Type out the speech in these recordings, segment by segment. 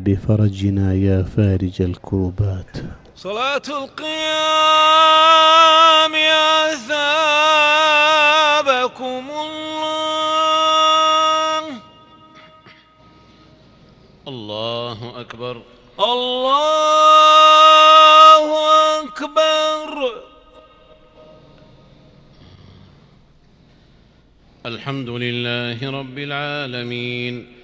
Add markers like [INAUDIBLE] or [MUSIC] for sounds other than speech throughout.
بفرجنا يا فارج الكربات صلاة القيام يا ثابكم الله. الله أكبر. الله أكبر. الحمد لله رب العالمين.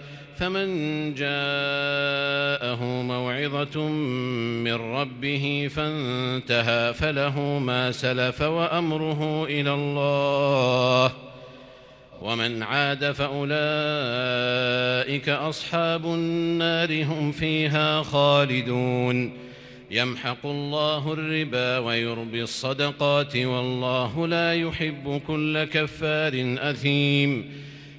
فمن جاءه موعظة من ربه فانتهى فله ما سلف وأمره إلى الله. ومن عاد فأولئك أصحاب النار هم فيها خالدون. يمحق الله الربا ويربي الصدقات والله لا يحب كل كفار أثيم.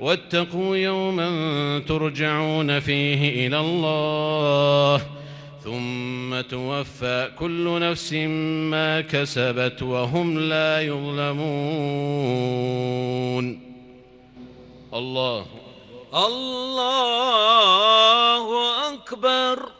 واتقوا يوما ترجعون فيه إلى الله ثم توفى كل نفس ما كسبت وهم لا يظلمون. الله. الله أكبر.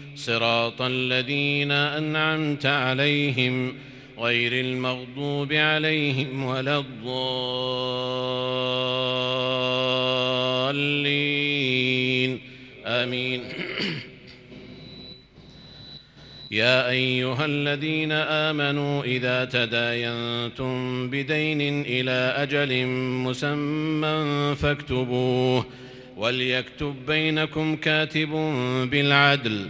صراط الذين أنعمت عليهم غير المغضوب عليهم ولا الضالين. آمين. [CLEARS THROAT] يا أيها الذين آمنوا إذا تداينتم بدين إلى أجل مسمى فاكتبوه وليكتب بينكم كاتب بالعدل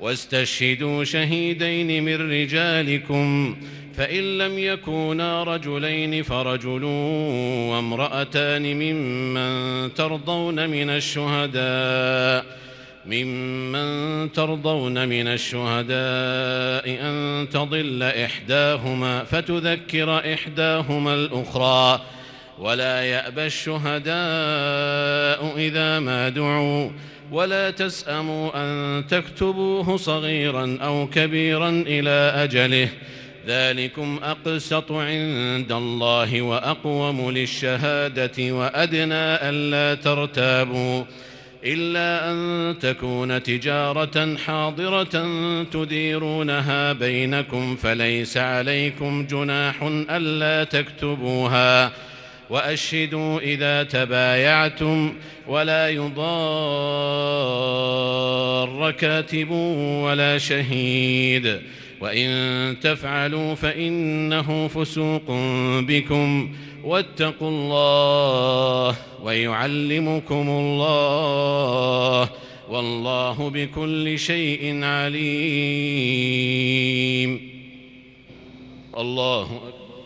واستشهدوا شهيدين من رجالكم فإن لم يكونا رجلين فرجل وامرأتان ممن ترضون من الشهداء ممن ترضون من الشهداء أن تضل إحداهما فتذكر إحداهما الأخرى ولا يأبى الشهداء إذا ما دعوا. ولا تسأموا أن تكتبوه صغيرا أو كبيرا إلى أجله. ذلكم أقسط عند الله وأقوم للشهادة وأدنى ألا ترتابوا. إلا أن تكون تجارة حاضرة تديرونها بينكم فليس عليكم جناح ألا تكتبوها. وأشهدوا إذا تبايعتم ولا يضار كاتب ولا شهيد وإن تفعلوا فإنه فسوق بكم واتقوا الله ويعلمكم الله والله بكل شيء عليم. الله أكبر.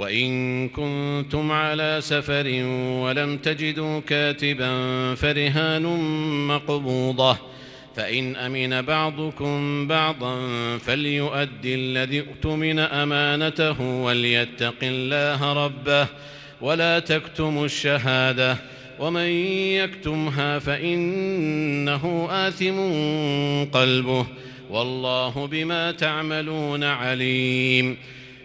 وإن كنتم على سفر ولم تجدوا كاتبا فرهان مقبوضة. فإن أمن بعضكم بعضا فليؤدي الذي اؤتمن أمانته وليتق الله ربه ولا تكتموا الشهادة. ومن يكتمها فإنه آثم قلبه. والله بما تعملون عليم.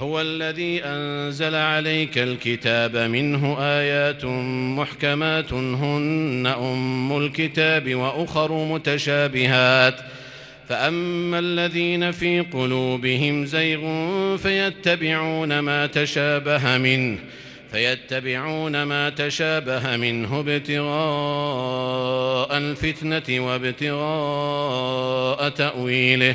هو الذي أنزل عليك الكتاب منه آيات محكمات هن أم الكتاب وأخر متشابهات. فأما الذين في قلوبهم زيغ فيتبعون ما تشابه منه فيتبعون ما تشابه منه ابتغاء الفتنة وابتغاء تأويله.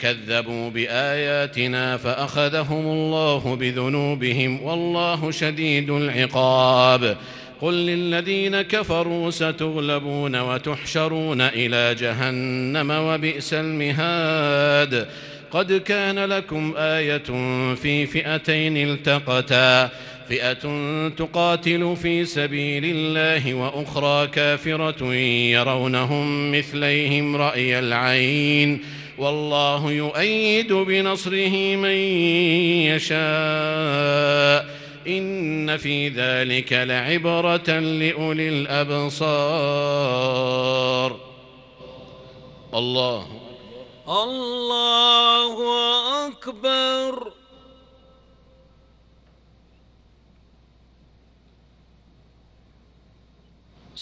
كذبوا بآياتنا فأخذهم الله بذنوبهم والله شديد العقاب. قل للذين كفروا ستغلبون وتحشرون إلى جهنم وبئس المهاد. قد كان لكم آية في فئتين التقتا. فئة تقاتل في سبيل الله وأخرى كافرة يرونهم مثليهم رأي العين. والله يؤيد بنصره من يشاء. إن في ذلك لعبرة لأولي الأبصار. الله الله أكبر.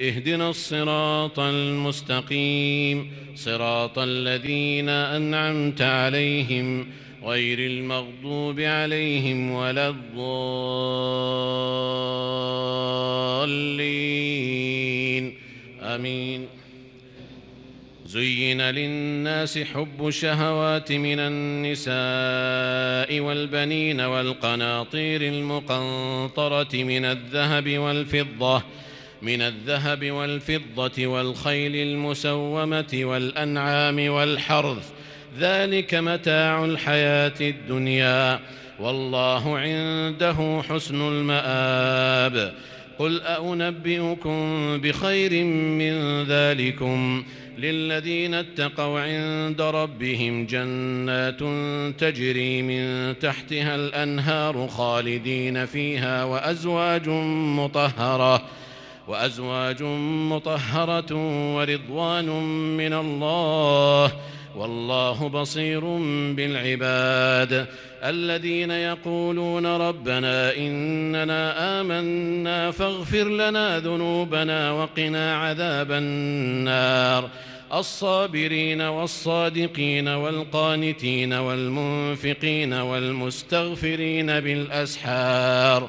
اهدنا الصراط المستقيم صراط الذين أنعمت عليهم غير المغضوب عليهم ولا الضالين. آمين. زين للناس حب الشهوات من النساء والبنين والقناطير المقنطرة من الذهب والفضة من الذهب والفضة والخيل المسومة والأنعام والحرث. ذلك متاع الحياة الدنيا. والله عنده حسن المآب. قل أنبئكم بخير من ذلكم. للذين اتقوا عند ربهم جنات تجري من تحتها الأنهار خالدين فيها وأزواج مطهرة. وأزواج مطهرة ورضوان من الله والله بصير بالعباد الذين يقولون ربنا إننا آمنا فاغفر لنا ذنوبنا وقنا عذاب النار الصابرين والصادقين والقانتين والمنفقين والمستغفرين بالأسحار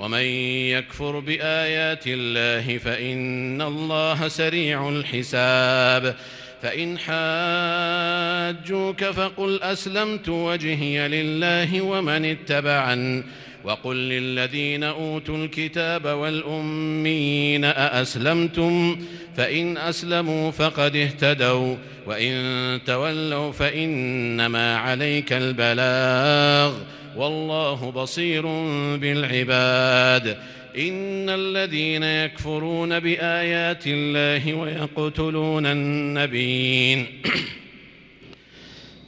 ومن يكفر بآيات الله فإن الله سريع الحساب. فإن حاجوك فقل أسلمت وجهي لله ومن اتبعن. وقل للذين أوتوا الكتاب والأمين أأسلمتم؟ فإن أسلموا فقد اهتدوا. وإن تولوا فإنما عليك البلاغ. والله بصير بالعباد. إن الذين يكفرون بآيات الله ويقتلون النبيين. [CLEARS THROAT]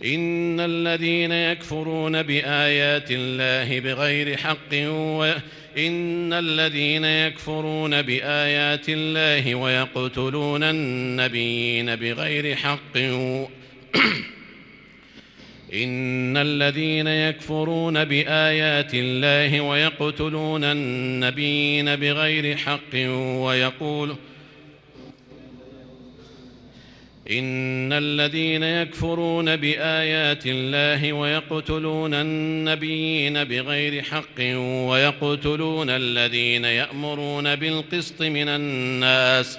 إن الذين يكفرون بآيات الله بغير حق و إن الذين يكفرون بآيات الله ويقتلون النبيين بغير حق [CLEARS THROAT] إن الذين يكفرون بآيات الله ويقتلون النبيين بغير حق ويقول إن الذين يكفرون بآيات الله ويقتلون النبيين بغير حق ويقتلون الذين يأمرون بالقسط من الناس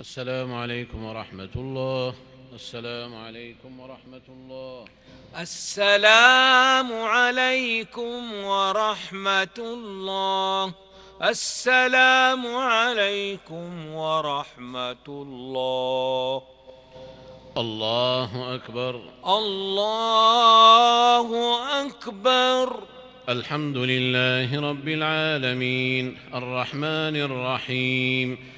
السلام عليكم ورحمة الله. السلام عليكم ورحمة الله. السلام عليكم ورحمة الله. السلام عليكم ورحمة الله. الله أكبر. الله أكبر. الحمد لله رب العالمين. الرحمن الرحيم.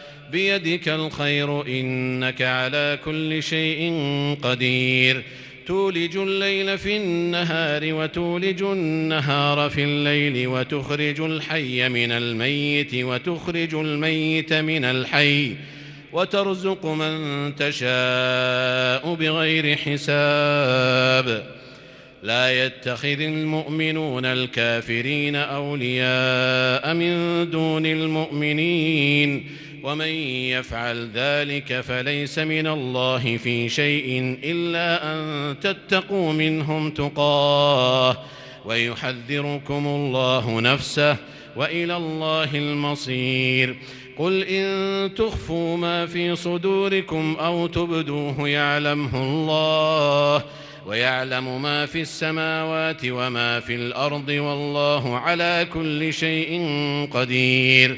بيدك الخير إنك على كل شيء قدير. تولج الليل في النهار وتولج النهار في الليل وتخرج الحي من الميت وتخرج الميت من الحي وترزق من تشاء بغير حساب. لا يتخذ المؤمنون الكافرين أولياء من دون المؤمنين. ومن يفعل ذلك فليس من الله في شيء إلا أن تتقوا منهم تقاه ويحذركم الله نفسه وإلى الله المصير. قل إن تخفوا ما في صدوركم أو تبدوه يعلمه الله ويعلم ما في السماوات وما في الأرض والله على كل شيء قدير.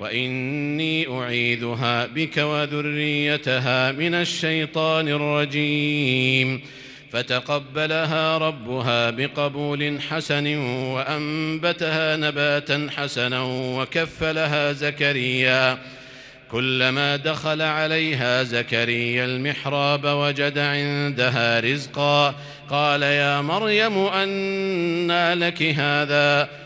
وإني أعيذها بك وذريتها من الشيطان الرجيم. فتقبلها ربها بقبول حسن وأنبتها نباتا حسنا وكفلها زكريا. كلما دخل عليها زكريا المحراب وجد عندها رزقا. قال يا مريم أنى لك هذا؟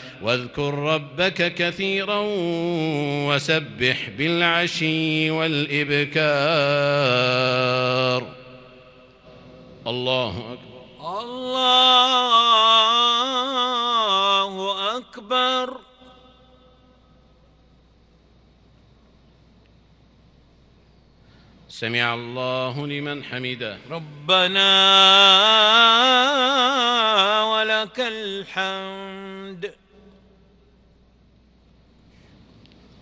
واذكر ربك كثيرا وسبح بالعشي والإبكار. الله أكبر. الله أكبر. سمع الله لمن حمده. ربنا ولك الحمد.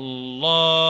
الله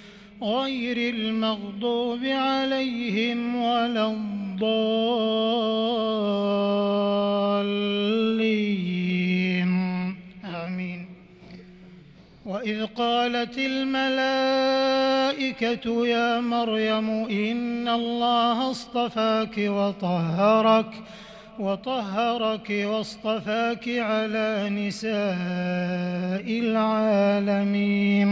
غير المغضوب عليهم ولا الضالين. آمين. وإذ قالت الملائكة يا مريم إن الله اصطفاك وطهرك وطهرك واصطفاك على نساء العالمين.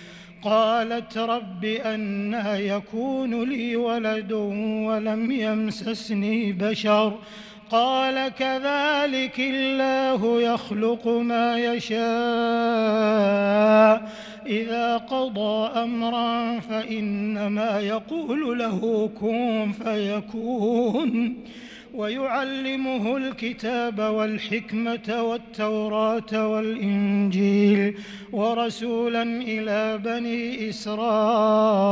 قالت رب أنا يكون لي ولد ولم يمسسني بشر. قال كذلك الله يخلق ما يشاء. إذا قضى أمرا فإنما يقول له كن فيكون. ويعلمه الكتاب والحكمة والتوراة والإنجيل ورسولا إلى بني إسرائيل.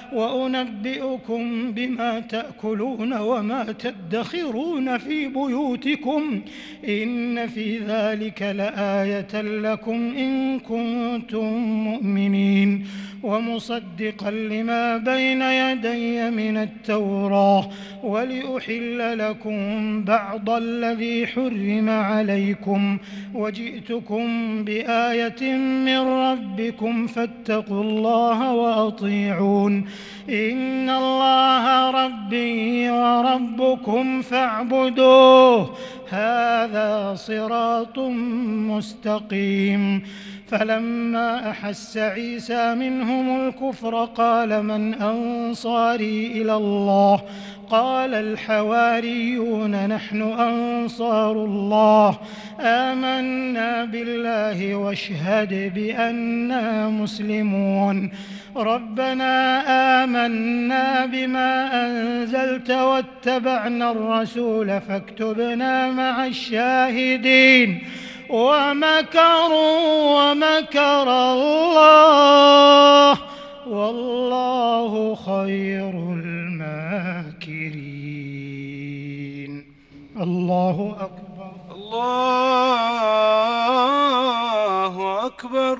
وأنبئكم بما تأكلون وما تدخرون في بيوتكم إن في ذلك لآية لكم إن كنتم مؤمنين ومصدقا لما بين يدي من التوراة ولأحل لكم بعض الذي حرم عليكم وجئتكم بآية من ربكم فاتقوا الله وأطيعون إن الله ربي وربكم فاعبدوه. هذا صراط مستقيم. فلما أحس عيسى منهم الكفر قال من أنصاري إلى الله؟ قال الحواريون نحن أنصار الله. آمنا بالله واشهد بأننا مسلمون. ربنا آمنا بما أنزلت واتبعنا الرسول فاكتبنا مع الشاهدين. ومكروا ومكر الله. والله خير الماكرين. الله أكبر. الله أكبر.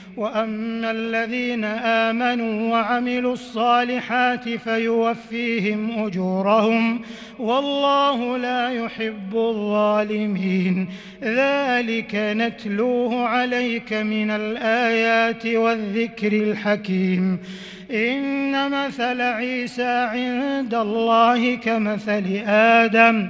وأما الذين آمنوا وعملوا الصالحات فيوفيهم أجورهم والله لا يحب الظالمين. ذلك نتلوه عليك من الآيات والذكر الحكيم. إن مثل عيسى عند الله كمثل آدم.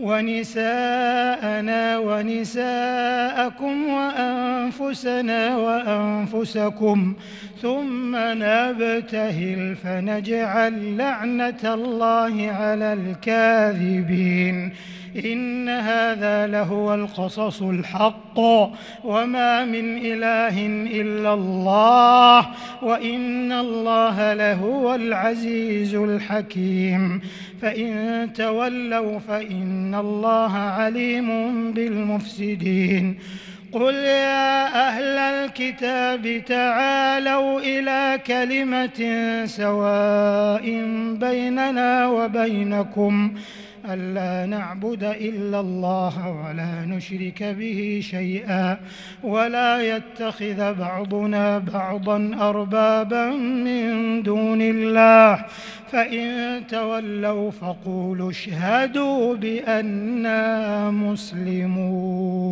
ونساءنا ونساءكم وأنفسنا وأنفسكم ثم نبتهل فنجعل لعنة الله على الكاذبين. إن هذا لهو القصص الحق وما من إله إلا الله وإن الله لهو العزيز الحكيم. فإن تولوا فإن الله عليم بالمفسدين. قل يا أهل الكتاب تعالوا إلى كلمة سواء بيننا وبينكم. ألا نعبد إلا الله ولا نشرك به شيئا ولا يتخذ بعضنا بعضا أربابا من دون الله فإن تولوا فقولوا اشهدوا بأننا مسلمون.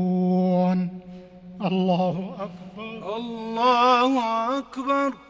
الله أكبر. الله أكبر.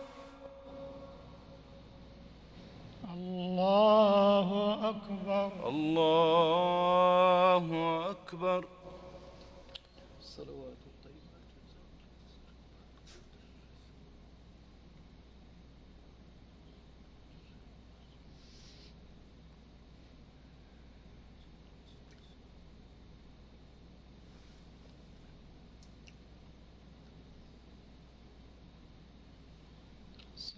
الله أكبر. الله أكبر.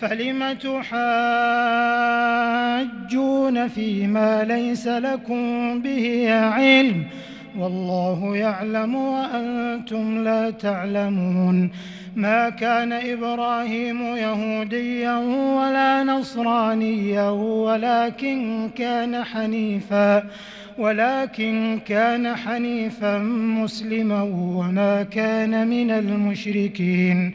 فلم تحاجون فيما ليس لكم به علم والله يعلم وأنتم لا تعلمون ما كان إبراهيم يهوديا ولا نصرانيا ولكن كان حنيفا ولكن كان حنيفا مسلما وما كان من المشركين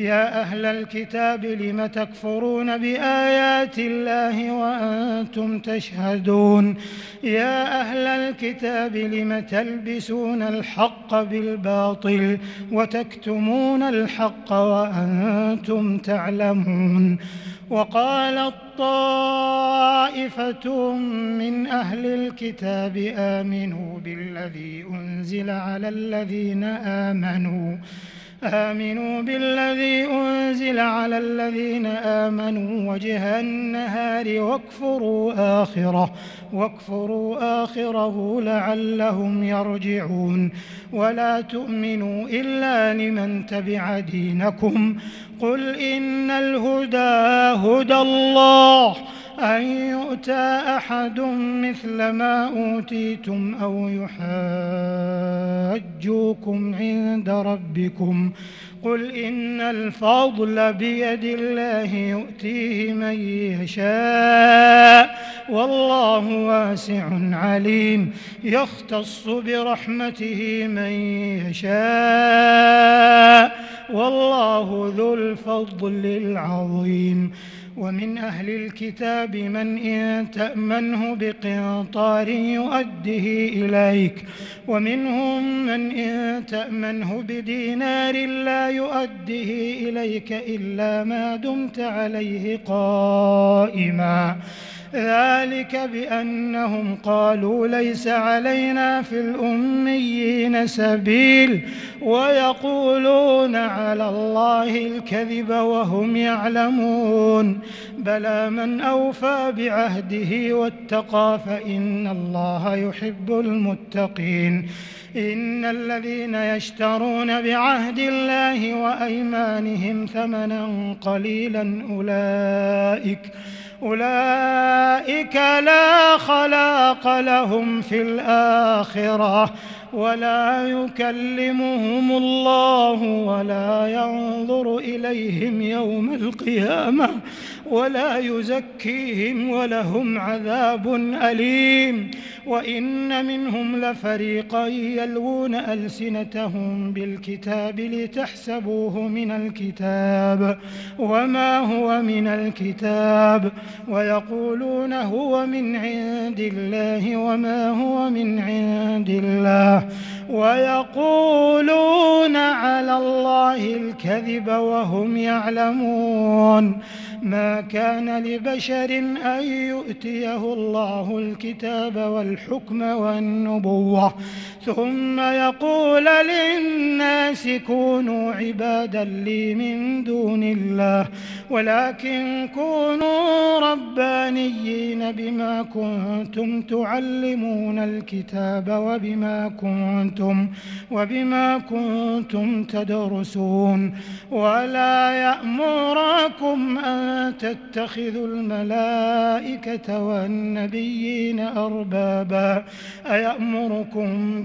يا أهل الكتاب لم تكفرون بآيات الله وأنتم تشهدون؟ يا أهل الكتاب لم تلبسون الحق بالباطل وتكتمون الحق وأنتم تعلمون؟ وقالت طائفة من أهل الكتاب آمنوا بالذي أنزل على الذين آمنوا. آمنوا بالذي أنزل على الذين آمنوا وجه النهار واكفروا آخره واكفروا آخره لعلهم يرجعون. ولا تؤمنوا إلا لمن تبع دينكم. قل إن الهدى هدى الله. أن يؤتى أحد مثل ما أوتيتم أو يحاجوكم عند ربكم. قل إن الفضل بيد الله يؤتيه من يشاء والله واسع عليم. يختص برحمته من يشاء والله ذو الفضل العظيم. ومن أهل الكتاب من إن تأمنه بقنطار يؤده إليك ومنهم من إن تأمنه بدينار لا يؤده إليك إلا ما دمت عليه قائما ذلك بأنهم قالوا ليس علينا في الأميين سبيل ويقولون على الله الكذب وهم يعلمون بلى من أوفى بعهده واتقى فإن الله يحب المتقين إن الذين يشترون بعهد الله وأيمانهم ثمنا قليلا أولئك أولئك لا خلاق لهم في الآخرة ولا يكلمهم الله ولا ينظر إليهم يوم القيامة ولا يزكيهم ولهم عذاب أليم وإن منهم لفريقا يلوون ألسنتهم بالكتاب لتحسبوه من الكتاب وما هو من الكتاب ويقولون هو من عند الله وما هو من عند الله ويقولون على الله الكذب وهم يعلمون ما كان لبشر أن يؤتيه الله الكتاب والحكم والنبوة. ثم يقول للناس كونوا عبادا لي من دون الله ولكن كونوا ربانيين بما كنتم تعلمون الكتاب وبما كنتم وبما كنتم تدرسون. ولا يأمركم أن تتخذوا الملائكة والنبيين أربابا أيأمركم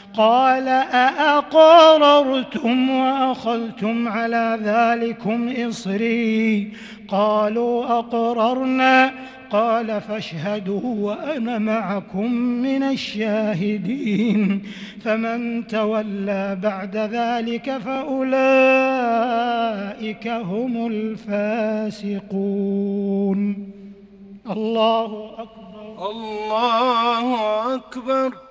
قال أأقررتم وأخذتم على ذلكم إصري؟ قالوا أقررنا. قال فاشهدوا وأنا معكم من الشاهدين. فمن تولى بعد ذلك فأولئك هم الفاسقون. الله أكبر. الله أكبر.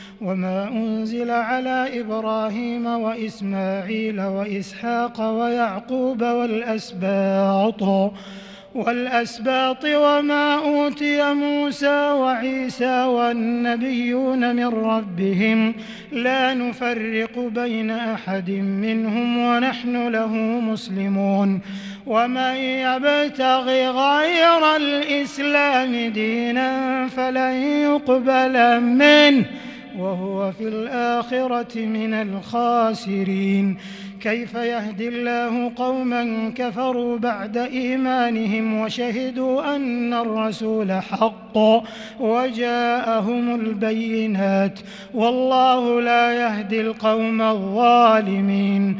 وما أنزل على إبراهيم وإسماعيل وإسحاق ويعقوب والأسباط والأسباط وما أوتي موسى وعيسى والنبيون من ربهم. لا نفرق بين أحد منهم ونحن له مسلمون. ومن يبتغ غير الإسلام دينا فلن يقبل منه. وهو في الآخرة من الخاسرين. كيف يهدي الله قوما كفروا بعد إيمانهم وشهدوا أن الرسول حق وجاءهم البينات؟ والله لا يهدي القوم الظالمين.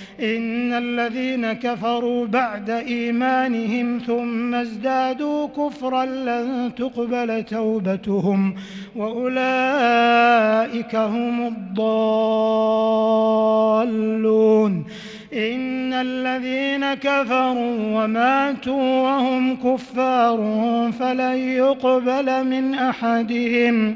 إن الذين كفروا بعد إيمانهم ثم ازدادوا كفرا لن تقبل توبتهم وأولئك هم الضالون. إن الذين كفروا وماتوا وهم كفار فلن يقبل من أحدهم.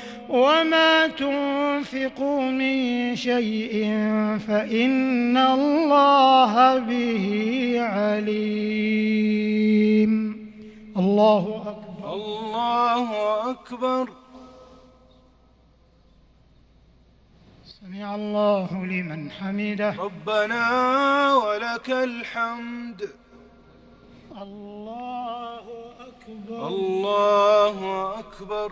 وما تنفقوا من شيء فإن الله به عليم. الله أكبر. الله أكبر. سمع الله لمن حمده. ربنا ولك الحمد. الله أكبر. الله أكبر.